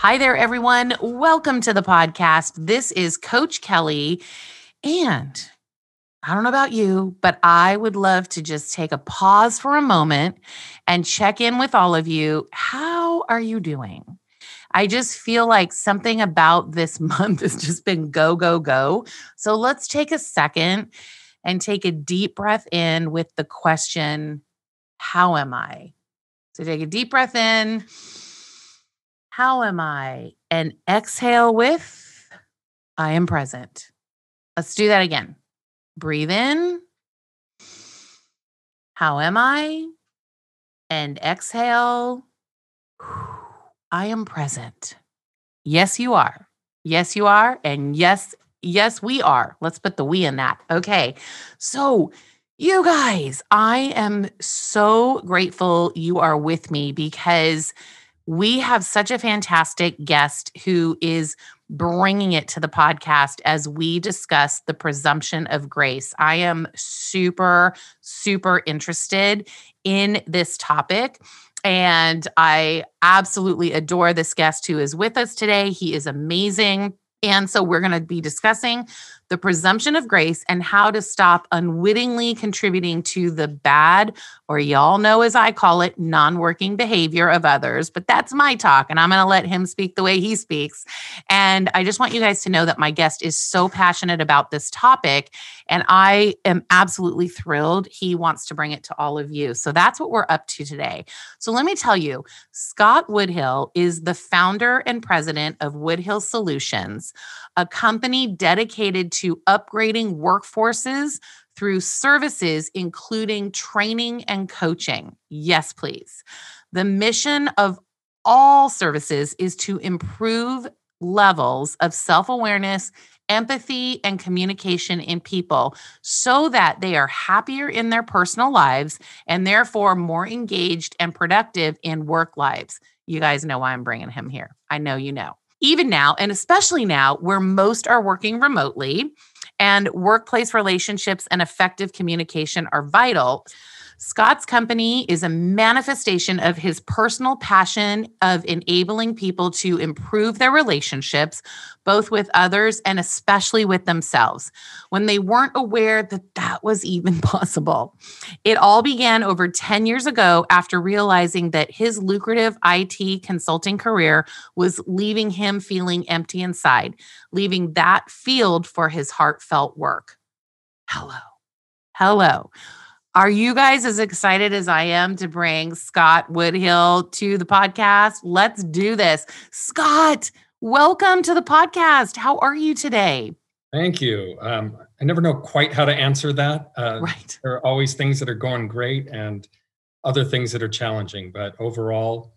Hi there, everyone. Welcome to the podcast. This is Coach Kelly. And I don't know about you, but I would love to just take a pause for a moment and check in with all of you. How are you doing? I just feel like something about this month has just been go, go, go. So let's take a second and take a deep breath in with the question, How am I? So take a deep breath in how am I? And exhale with, I am present. Let's do that again. Breathe in. How am I? And exhale. I am present. Yes, you are. Yes, you are. And yes, yes, we are. Let's put the we in that. Okay. So, you guys, I am so grateful you are with me because we have such a fantastic guest who is bringing it to the podcast as we discuss the presumption of grace. I am super, super interested in this topic. And I absolutely adore this guest who is with us today. He is amazing. And so we're going to be discussing the presumption of grace and how to stop unwittingly contributing to the bad, or y'all know as I call it, non working behavior of others. But that's my talk, and I'm going to let him speak the way he speaks. And I just want you guys to know that my guest is so passionate about this topic, and I am absolutely thrilled he wants to bring it to all of you. So that's what we're up to today. So let me tell you Scott Woodhill is the founder and president of Woodhill Solutions, a company dedicated to upgrading workforces through services, including training and coaching. Yes, please. The mission of all services is to improve levels of self awareness, empathy, and communication in people so that they are happier in their personal lives and therefore more engaged and productive in work lives. You guys know why I'm bringing him here. I know you know even now, and especially now where most are working remotely and workplace relationships and effective communication are vital. Scott's company is a manifestation of his personal passion of enabling people to improve their relationships, both with others and especially with themselves, when they weren't aware that that was even possible. It all began over 10 years ago after realizing that his lucrative IT consulting career was leaving him feeling empty inside, leaving that field for his heartfelt work. Hello. Hello. Are you guys as excited as I am to bring Scott Woodhill to the podcast? Let's do this. Scott, welcome to the podcast. How are you today? Thank you. Um, I never know quite how to answer that. Uh, right. There are always things that are going great and other things that are challenging, but overall,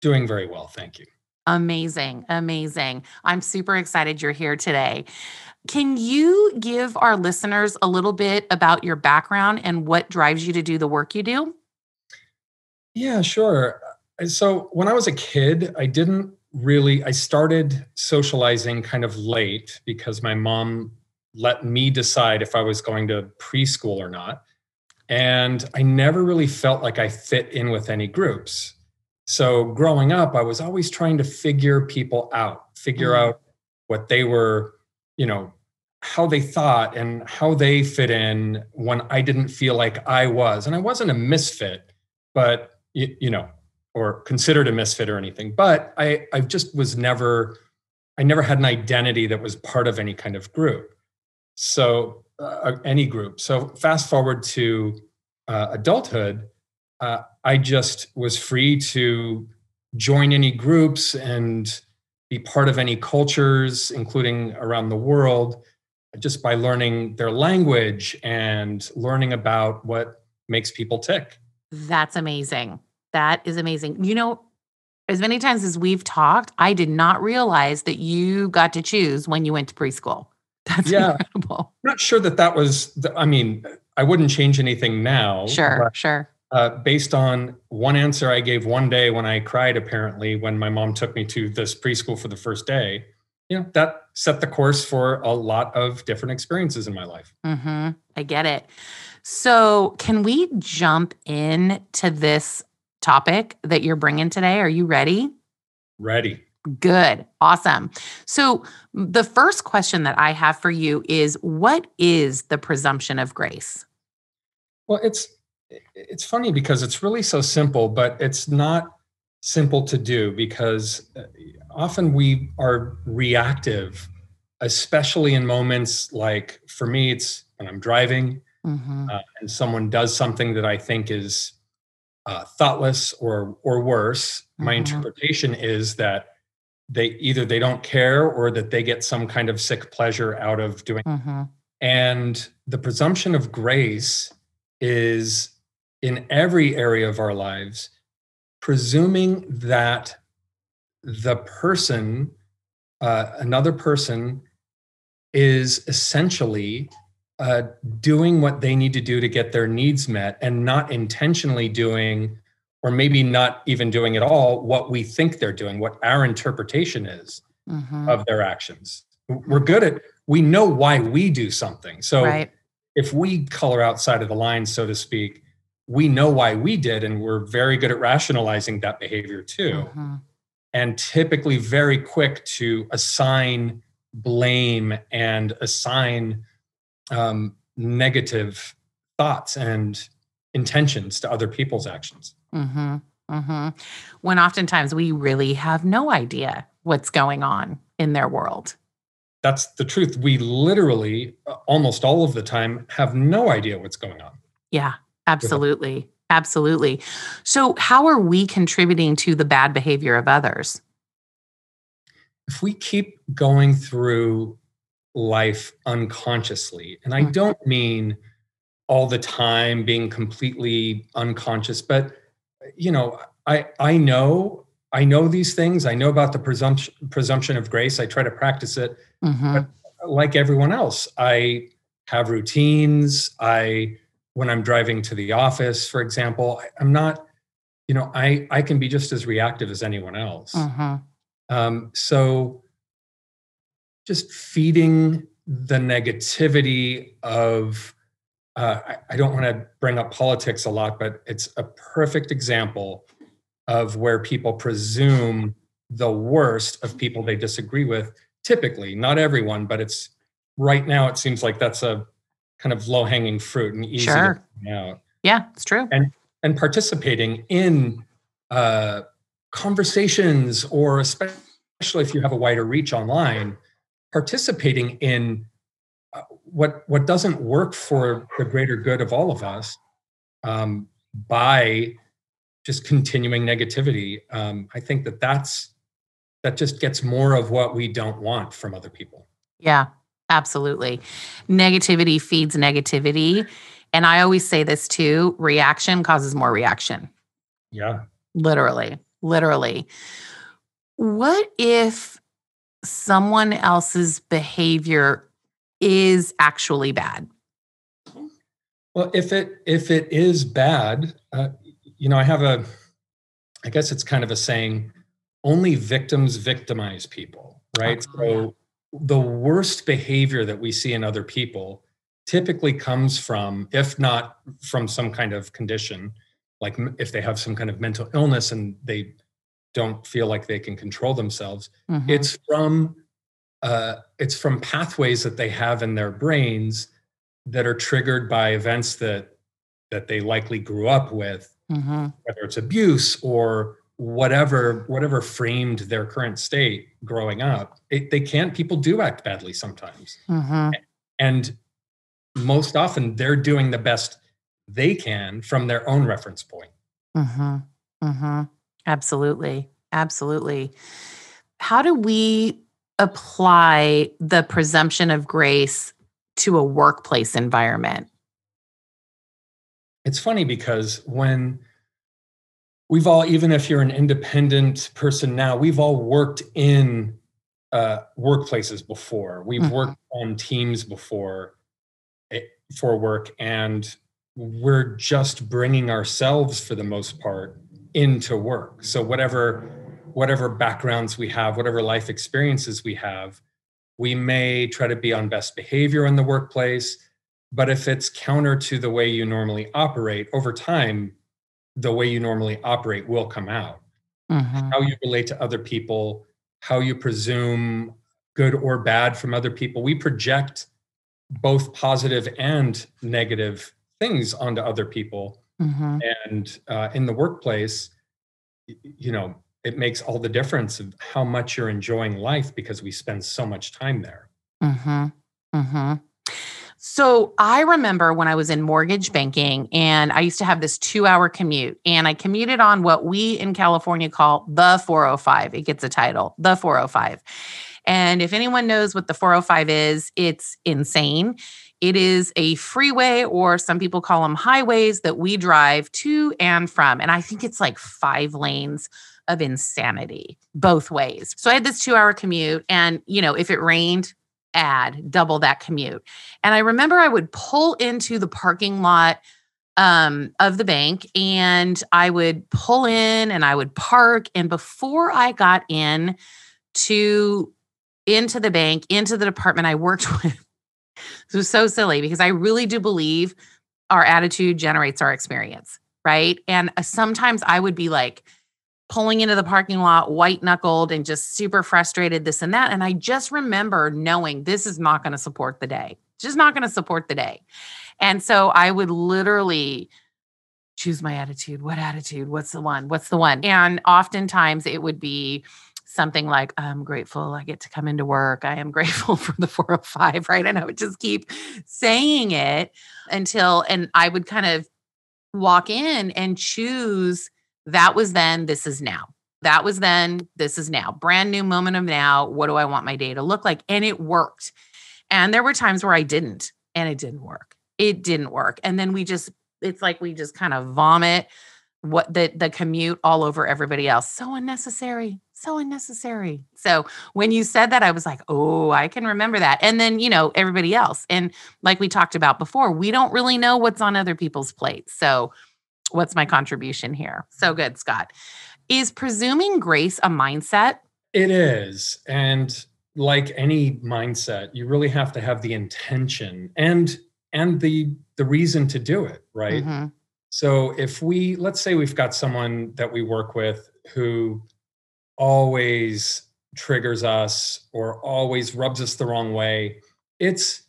doing very well. Thank you. Amazing. Amazing. I'm super excited you're here today. Can you give our listeners a little bit about your background and what drives you to do the work you do? Yeah, sure. Uh, so, when I was a kid, I didn't really, I started socializing kind of late because my mom let me decide if I was going to preschool or not. And I never really felt like I fit in with any groups. So, growing up, I was always trying to figure people out, figure mm. out what they were you know how they thought and how they fit in when I didn't feel like I was. And I wasn't a misfit, but you, you, know, or considered a misfit or anything. But I I just was never I never had an identity that was part of any kind of group. So uh, any group. So fast forward to uh, adulthood, uh, I just was free to join any groups and be part of any cultures, including around the world, just by learning their language and learning about what makes people tick. That's amazing. That is amazing. You know, as many times as we've talked, I did not realize that you got to choose when you went to preschool. That's Yeah. incredible. I'm not sure that that was, the, I mean, I wouldn't change anything now. Sure, sure. Uh, based on one answer I gave one day when I cried, apparently, when my mom took me to this preschool for the first day, you know, that set the course for a lot of different experiences in my life. hmm I get it. So, can we jump in to this topic that you're bringing today? Are you ready? Ready. Good. Awesome. So, the first question that I have for you is what is the presumption of grace? Well, it's it's funny because it's really so simple, but it's not simple to do because uh, often we are reactive, especially in moments like for me, it's when I'm driving hmm uh, and someone does something that I think is uh, thoughtless or or worse. My Mhm. interpretation is that they either they don't care or that they get some kind of sick pleasure out of doing hmm and the presumption of grace is in every area of our lives, presuming that the person, uh, another person, is essentially uh, doing what they need to do to get their needs met and not intentionally doing, or maybe not even doing at all, what we think they're doing, what our interpretation is hmm of their actions. We're good at, we know why we do something. So Right. if we color outside of the line, so to speak, we know why we did, and we're very good at rationalizing that behavior too. Mhm. And typically very quick to assign blame and assign um, negative thoughts and intentions to other people's actions. hmm hmm When oftentimes we really have no idea what's going on in their world. That's the truth. We literally, uh, almost all of the time, have no idea what's going on. Yeah, absolutely. Absolutely. So, how are we contributing to the bad behavior of others? if we keep going through life unconsciously, and I Mhm. don't mean all the time being completely unconscious, but you know, I I know I know these things. I know about the presumption presumption of grace. I try to practice it hmm like everyone else. I have routines. I when I'm driving to the office, for example, I'm not, you know, I I can be just as reactive as anyone else. hmm Um, so just feeding the negativity of, uh, I, I don't want to bring up politics a lot, but it's a perfect example of where people presume the worst of people they disagree with. Typically, not everyone, but it's right now, it seems like that's a kind of low hanging fruit and easy Sure. to out Yeah, it's true. and and participating in uh, conversations or especially if you have a wider reach online participating in uh, what what doesn't work for the greater good of all of us um, by just continuing negativity um, i think that that's that just gets more of what we don't want from other people Yeah, absolutely. Negativity feeds negativity. And I always say this too reaction causes more reaction. yeah Literally, literally. What if someone else's behavior is actually bad? Well, if it if it is bad, uh, you know, I have a, I guess it's kind of a saying, only victims victimize people, right? Oh. So the worst behavior that we see in other people typically comes from, if not from some kind of condition, like if they have some kind of mental illness and they don't feel like they can control themselves, Mhm. it's from uh, it's from pathways that they have in their brains that are triggered by events that that they likely grew up with Mhm. whether it's abuse or whatever whatever framed their current state growing up it, they can't people do act badly sometimes Mhm. and most often they're doing the best they can from their own reference point Mm-hmm. Mm-hmm. Absolutely. Absolutely. How do we apply the presumption of grace to a workplace environment? It's funny because when we've all, even if you're an independent person now, we've all worked in uh, workplaces before. We've Mhm. worked on teams before eh, for work, and we're just bringing ourselves, for the most part, into work. So whatever whatever backgrounds we have, whatever life experiences we have, we may try to be on best behavior in the workplace. But if it's counter to the way you normally operate, over time, the way you normally operate will come out Mhm. how you relate to other people, how you presume good or bad from other people. We project both positive and negative things onto other people. Mhm. And uh, in the workplace, you know, it makes all the difference of how much you're enjoying life because we spend so much time there. Mm-hmm. Mm-hmm. So I remember when I was in mortgage mm-hmm. banking and I used to have this two hour commute and I commuted on what we in California call the 405. It gets a title, the 405. And if anyone knows what the 405 is, it's insane. It is a freeway, or some people call them highways, that we drive to and from. And I think it's like five lanes of insanity both ways. So I had this two hour commute, and you know, if it rained, add double that commute. And I remember I would pull into the parking lot um, of the bank and I would pull in and I would park. And before I got in to into the bank, into the department I worked with, it was so silly because I really do believe our attitude generates our experience, right? And uh, sometimes I would be like, pulling into the parking lot, white knuckled and just super frustrated, this and that. And I just remember knowing this is not going to support the day, just not going to support the day. And so I would literally choose my attitude. What attitude? What's the one? What's the one? And oftentimes it would be something like, I'm grateful I get to come into work. I am grateful for the 405, right? And I would just keep saying it until, and I would kind of walk in and choose that was then, this is now. That was then, this is now. Brand new moment of now. What do I want my day to look like? And it worked. And there were times where I didn't, and it didn't work. It didn't work. And then we just, it's like we just kind of vomit what the the commute all over everybody else. So unnecessary. So unnecessary. So when you said that, I was like, oh, I can remember that. And then, you know, everybody else. And like we talked about before, we don't really know what's on other people's plates. So what's my contribution here? So good, Scott. Is presuming grace a mindset? It is. And like any mindset, you really have to have the intention and and the the reason to do it, right? Mhm. So if we let's say we've got someone that we work with who always triggers us or always rubs us the wrong way, it's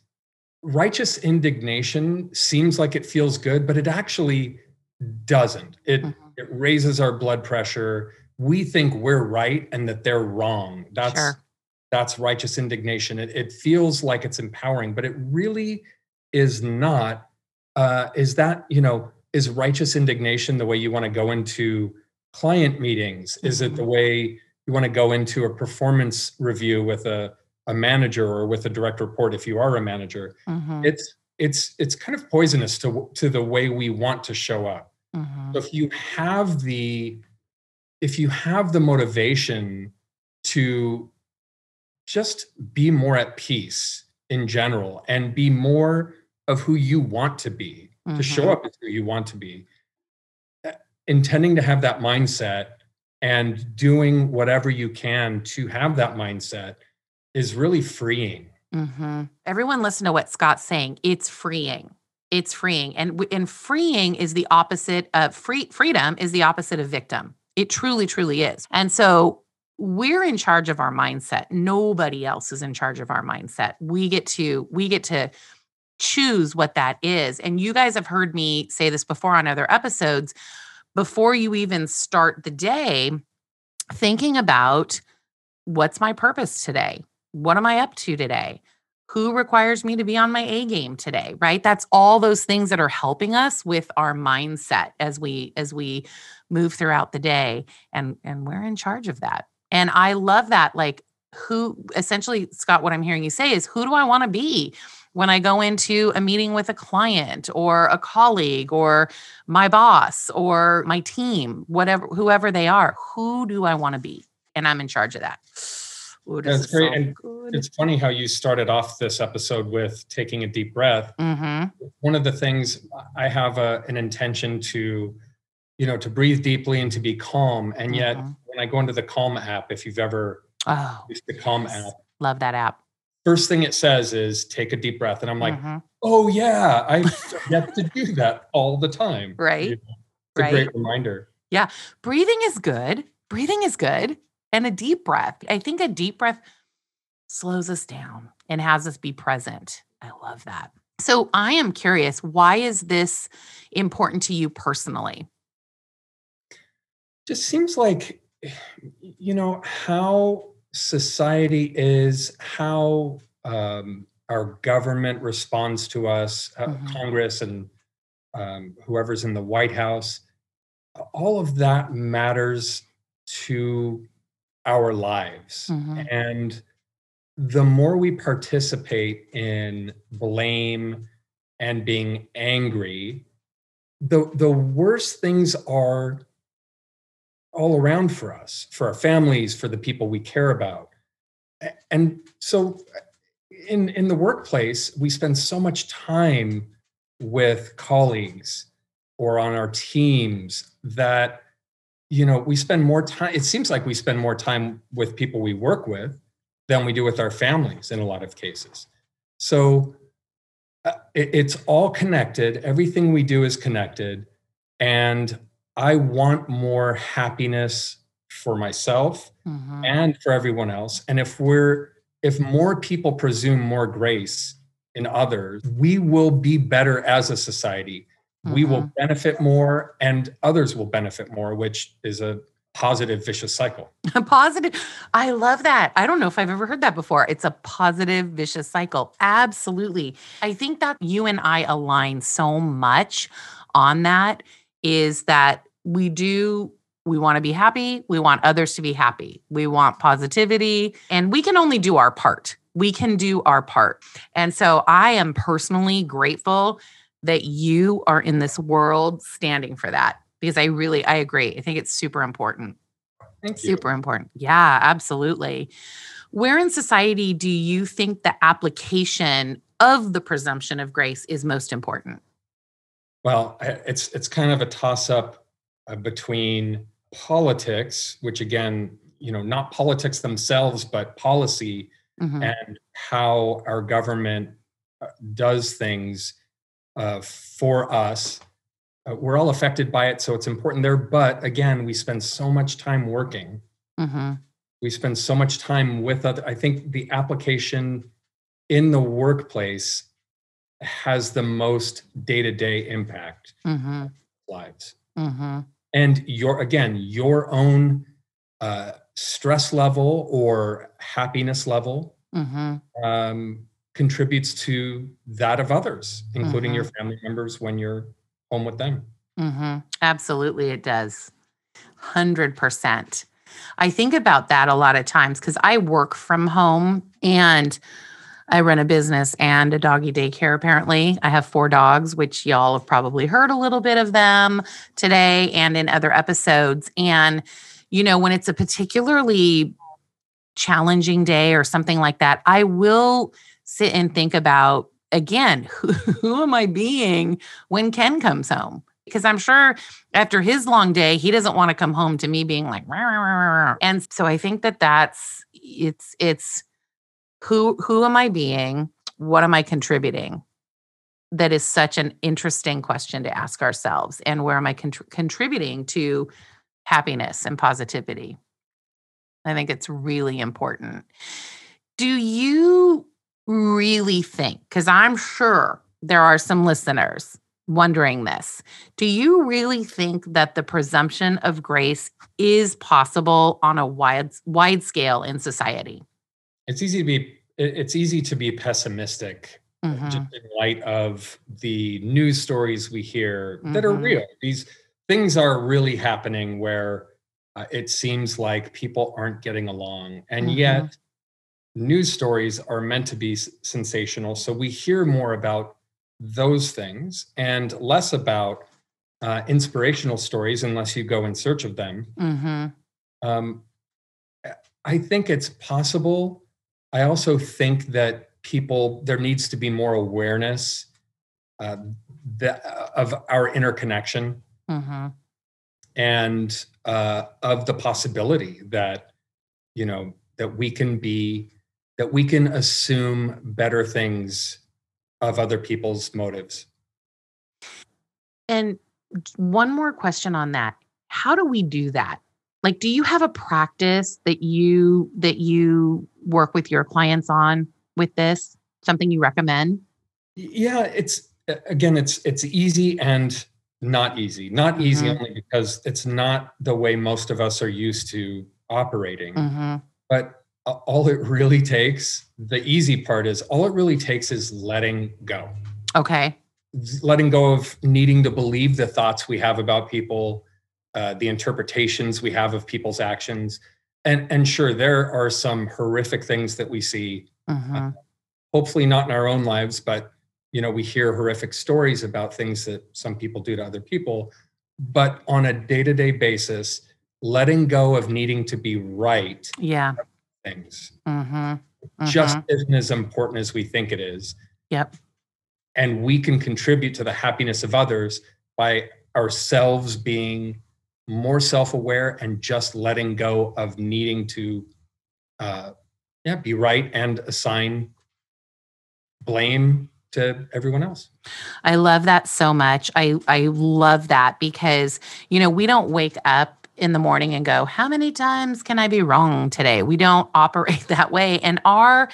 righteous indignation seems like it feels good, but it actually doesn't. It Mhm. it raises our blood pressure. We think we're right and that they're wrong. That's Sure. that's righteous indignation. It, it feels like it's empowering, but it really is not. Uh, is that you know is righteous indignation the way you want to go into client meetings? Is it the way you want to go into a performance review with a a manager or with a direct report if you are a manager? Mhm. It's it's it's kind of poisonous to to the way we want to show up. Mhm. So if you have the if you have the motivation to just be more at peace in general and be more of who you want to be to show up as who you want to be uh, intending to have that mindset and doing whatever you can to have that mindset is really freeing Mhm. Everyone listen to what Scott's saying. It's freeing. It's freeing. And and freeing is the opposite of free freedom is the opposite of victim. It truly truly is. And so we're in charge of our mindset. Nobody else is in charge of our mindset. We get to we get to choose what that is. And you guys have heard me say this before on other episodes. Before you even start the day, thinking about what's my purpose today? What am I up to today? Who requires me to be on my A game today, right? That's all those things that are helping us with our mindset as we as we move throughout the day and and we're in charge of that. And I love that like who essentially Scott what I'm hearing you say is who do I want to be? when I go into a meeting with a client or a colleague or my boss or my team, whatever, whoever they are, who do I want to be? And I'm in charge of that. Ooh, That's great. And good. it's funny how you started off this episode with taking a deep breath. Mm-hmm. One of the things I have a, an intention to, you know, to breathe deeply and to be calm. And yet, mm-hmm. when I go into the Calm app, if you've ever oh, used the Calm yes. app, love that app first thing it says is take a deep breath. And I'm like, mm-hmm. oh yeah, I forget to do that all the time. Right. You know, it's right. a great reminder. Yeah. Breathing is good. Breathing is good. And a deep breath. I think a deep breath slows us down and has us be present. I love that. So I am curious, why is this important to you personally? Just seems like, you know, how society is, how um, our government responds to us, mm-hmm. Congress and um, whoever's in the White House, all of that matters to our lives. Mm-hmm. And the more we participate in blame and being angry, the, the worse things are all around for us, for our families, for the people we care about. And so in, in the workplace, we spend so much time with colleagues or on our teams that you know we spend more time it seems like we spend more time with people we work with than we do with our families in a lot of cases so uh, it, it's all connected everything we do is connected and I want more happiness for myself mm-hmm. and for everyone else. And if we're if more people presume more grace in others, we will be better as a society. Mm-hmm. We will mm-hmm. benefit more and others will benefit more, which is a positive vicious cycle. A positive. I love that. I don't know if I've ever heard that before. It's a positive vicious cycle. Absolutely. I think that you and I align so much on that is that we do we want to be happy we want others to be happy we want positivity and we can only do our part we can do our part and so i am personally grateful that you are in this world standing for that because i really i agree i think it's super important Thank you. super important yeah absolutely where in society do you think the application of the presumption of grace is most important well, it's it's kind of a toss up uh, between politics, which again, you know, not politics themselves, but policy mm-hmm. and how our government uh, does things uh, for us. Uh, we're all affected by it, so it's important there. But again, we spend so much time working. Mm-hmm. We spend so much time with other. I think the application in the workplace has the most day-to-day impact mm-hmm. lives mm-hmm. and your again your own uh, stress level or happiness level mm-hmm. um, contributes to that of others including your mm-hmm. family members when you're home with them mm-hmm. absolutely it does 100% i think about that a lot of times because i work from home and I run a business and a doggy daycare, apparently. I have four dogs, which y'all have probably heard a little bit of them today and in other episodes. And, you know, when it's a particularly challenging day or something like that, I will sit and think about again, who, who am I being when Ken comes home? Because I'm sure after his long day, he doesn't want to come home to me being like, and so I think that that's it's it's who who am i being? What am i contributing? That is such an interesting question to ask ourselves and where am i contributing to happiness and positivity? I think it's really important. Do you really think because i'm sure there are some listeners wondering this do you really think that the presumption of grace is possible on a wide wide scale in society it's easy to be it's easy to be pessimistic Mhm. just in light of the news stories we hear that are Mhm. real. These things are really happening where uh, it seems like people aren't getting along. And Mhm. yet, news stories are meant to be sensational. So we hear more about those things and less about uh, inspirational stories unless you go in search of them. Mhm. Um, I think it's possible. I also think that people there needs to be more awareness uh, that, of our interconnection Mhm. and uh, of the possibility that you know that we can be that we can assume better things of other people's motives. And one more question on that. How do we do that? Like do you have a practice that you that you work with your clients on with this? Something you recommend? Yeah, it's again, it's it's easy and not easy. Not easy Mhm. only because it's not the way most of us are used to operating. Mhm. But all it really takes, the easy part is all it really takes is letting go. Okay. Letting go of needing to believe the thoughts we have about people, uh, the interpretations we have of people's actions. And and sure, there are some horrific things that we see Mhm. hopefully not in our own lives but you know we hear horrific stories about things that some people do to other people but on a day-to-day basis letting go of needing to be right Yeah. Things Mhm. just Mhm. isn't as important as we think it is Yep. and we can contribute to the happiness of others by ourselves being more self-aware and just letting go of needing to uh, yeah be right and assign blame to everyone else I love that so much. I I love that because you know we don't wake up in the morning and go, "How many times can I be wrong today?" We don't operate that way, and our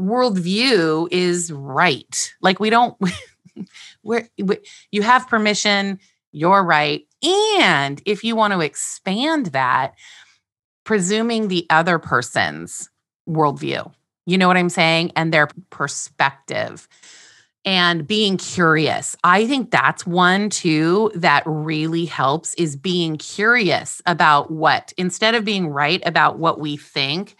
worldview is right. Like we don't. We're, we, you have permission. You're right, and if you want to expand that, presuming the other person's worldview, you know what I'm saying, and their perspective and being curious. I think that's one too that really helps is being curious about what instead of being right about what we think.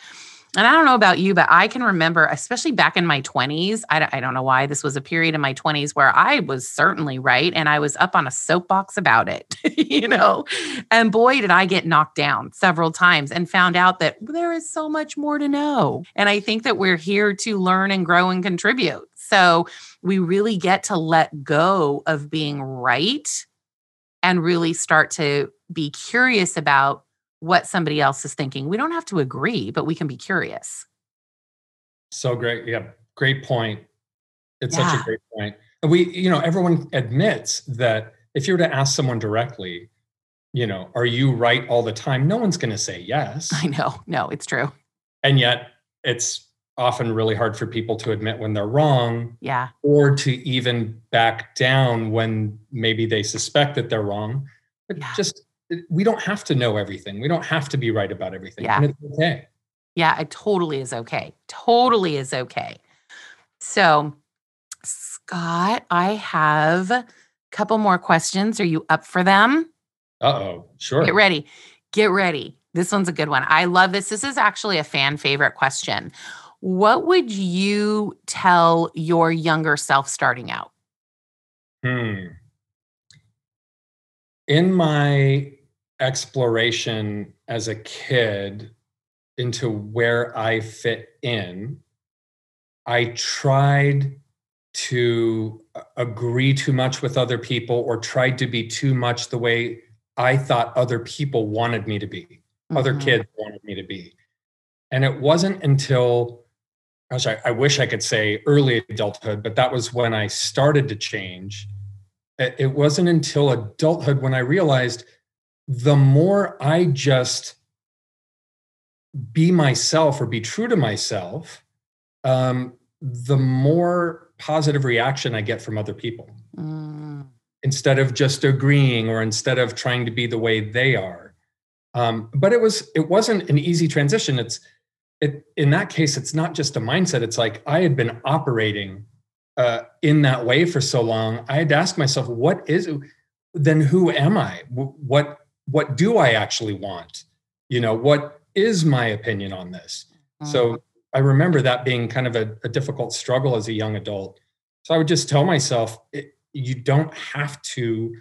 And I don't know about you, but I can remember, especially back in my 20s. I don't, I don't know why this was a period in my 20s where I was certainly right. And I was up on a soapbox about it, you know? And boy, did I get knocked down several times and found out that there is so much more to know. And I think that we're here to learn and grow and contribute. So we really get to let go of being right and really start to be curious about what somebody else is thinking. We don't have to agree, but we can be curious. So great. Yeah. Great point. It's such a great point. And we, you know, everyone admits that if you were to ask someone directly, you know, are you right all the time? No one's going to say yes. I know. No, it's true. And yet it's often really hard for people to admit when they're wrong Yeah. or to even back down when maybe they suspect that they're wrong. But Yeah. just, we don't have to know everything. We don't have to be right about everything. Yeah. And it's okay. Yeah, it totally is okay. Totally is okay. So, Scott, I have a couple more questions. Are you up for them? Uh oh. Sure. Get ready. Get ready. This one's a good one. I love this. This is actually a fan favorite question. What would you tell your younger self starting out? Hmm. In my exploration as a kid into where I fit in, I tried to agree too much with other people or tried to be too much the way I thought other people wanted me to be, other Mhm. kids wanted me to be. And it wasn't until, gosh, I, I wish I could say early adulthood, but that was when I started to change. It, it wasn't until adulthood when I realized the more I just be myself or be true to myself, um, the more positive reaction I get from other people Mm, instead of just agreeing or instead of trying to be the way they are. Um, but it was it wasn't an easy transition. It's it, in that case, it's not just a mindset. It's like I had been operating uh, in that way for so long. I had to ask myself, what is then? Who am I? What what do I actually want? You know, what is my opinion on this? Mm-hmm. So I remember that being kind of a, a, difficult struggle as a young adult. So I would just tell myself, it, you don't have to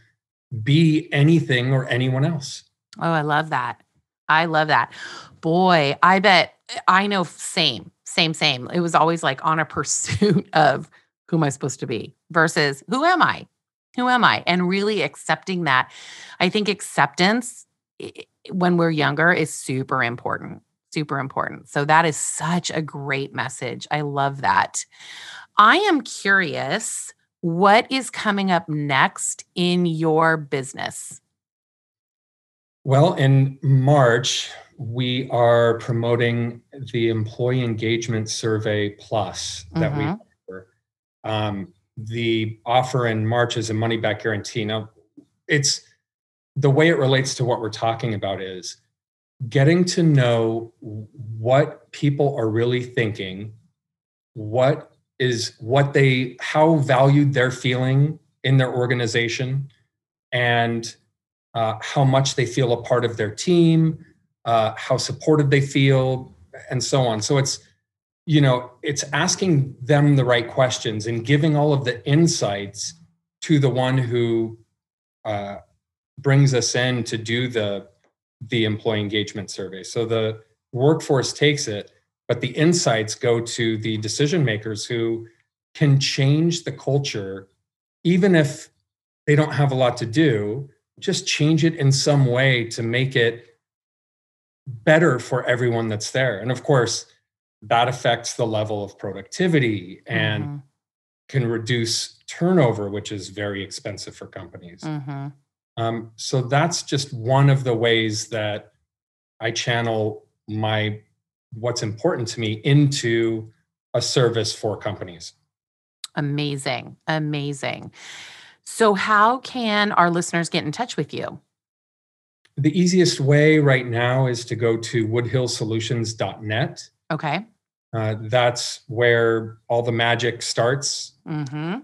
be anything or anyone else. Oh, I love that. I love that. Boy, I bet I know same, same, same. It was always like on a pursuit of who am I supposed to be versus who am I? Who am I? And really accepting that. I think acceptance when we're younger is super important. Super important. So that is such a great message. I love that. I am curious what is coming up next in your business? Well, in March, we are promoting the Employee Engagement Survey Plus that mm-hmm. we offer. Um, the offer in March is a money back guarantee. Now, it's the way it relates to what we're talking about is getting to know what people are really thinking, what is what they, how valued they're feeling in their organization, and uh, how much they feel a part of their team, uh, how supported they feel, and so on. So it's, you know, it's asking them the right questions and giving all of the insights to the one who uh, brings us in to do the the employee engagement survey. So the workforce takes it, but the insights go to the decision makers who can change the culture, even if they don't have a lot to do. Just change it in some way to make it better for everyone that's there. And of course, that affects the level of productivity and mm-hmm. can reduce turnover, which is very expensive for companies. Mm-hmm. Um, so that's just one of the ways that I channel my what's important to me into a service for companies. Amazing. Amazing. So, how can our listeners get in touch with you? The easiest way right now is to go to woodhillsolutions.net. Okay. Uh, that's where all the magic starts. Mm-hmm.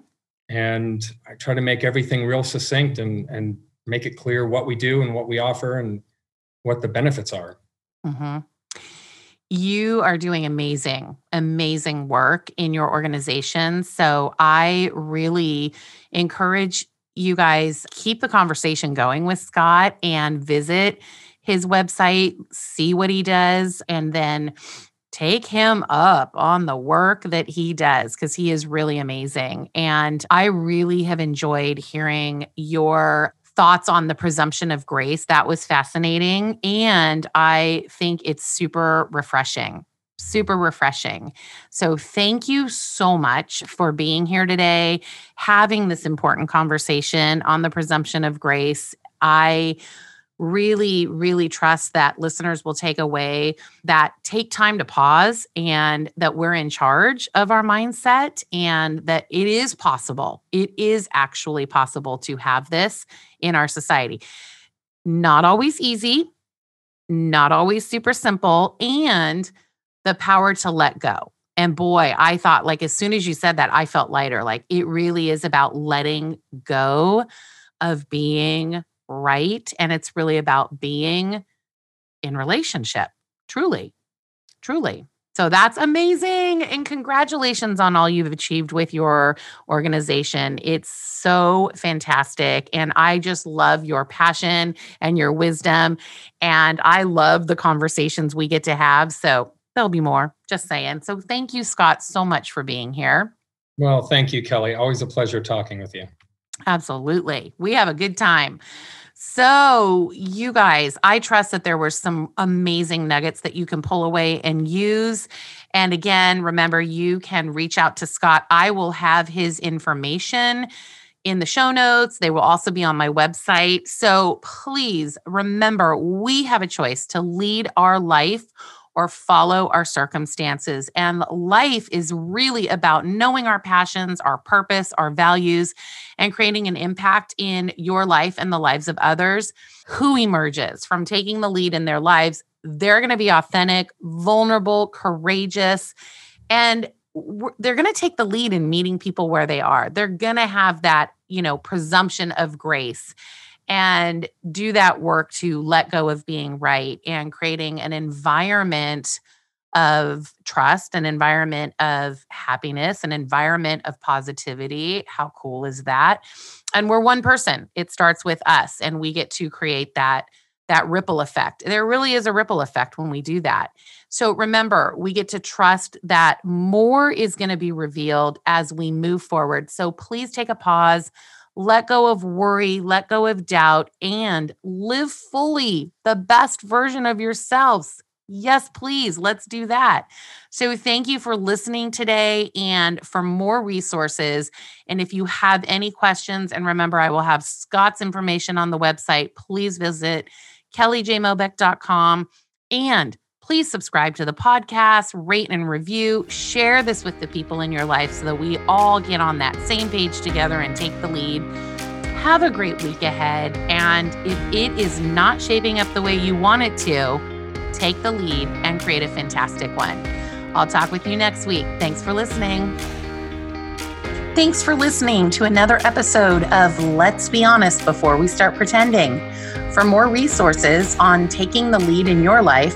And I try to make everything real succinct and, and make it clear what we do and what we offer and what the benefits are. Mm-hmm. You are doing amazing, amazing work in your organization. So I really encourage you guys keep the conversation going with Scott and visit his website, see what he does, and then take him up on the work that he does because he is really amazing. And I really have enjoyed hearing your thoughts on the presumption of grace. That was fascinating. And I think it's super refreshing. Super refreshing. So, thank you so much for being here today, having this important conversation on the presumption of grace. I really, really trust that listeners will take away that take time to pause and that we're in charge of our mindset and that it is possible. It is actually possible to have this in our society. Not always easy, not always super simple, and the power to let go. And boy, I thought, like, as soon as you said that, I felt lighter. Like, it really is about letting go of being right. And it's really about being in relationship, truly, truly. So that's amazing. And congratulations on all you've achieved with your organization. It's so fantastic. And I just love your passion and your wisdom. And I love the conversations we get to have. So there'll be more, just saying. So thank you, Scott, so much for being here. Well, thank you, Kelly. Always a pleasure talking with you. Absolutely. We have a good time. So, you guys, I trust that there were some amazing nuggets that you can pull away and use. And again, remember, you can reach out to Scott. I will have his information in the show notes. They will also be on my website. So, please remember, we have a choice to lead our life or follow our circumstances. And life is really about knowing our passions, our purpose, our values, and creating an impact in your life and the lives of others. Who emerges from taking the lead in their lives? They're going to be authentic, vulnerable, courageous, and they're going to take the lead in meeting people where they are. They're going to have that, you know, presumption of grace and do that work to let go of being right and creating an environment of trust, an environment of happiness, an environment of positivity. How cool is that? And we're one person. It starts with us and we get to create that that ripple effect. There really is a ripple effect when we do that. So remember, we get to trust that more is going to be revealed as we move forward. So please take a pause, let go of worry, let go of doubt, and live fully the best version of yourselves. Yes, please, let's do that. So, thank you for listening today. And for more resources, and if you have any questions, and remember, I will have Scott's information on the website, please visit kellyjmobeck.com. And please subscribe to the podcast, rate and review, share this with the people in your life so that we all get on that same page together and take the lead. Have a great week ahead. And if it is not shaping up the way you want it to, take the lead and create a fantastic one. I'll talk with you next week. Thanks for listening. Thanks for listening to another episode of Let's Be Honest Before We Start Pretending. For more resources on taking the lead in your life,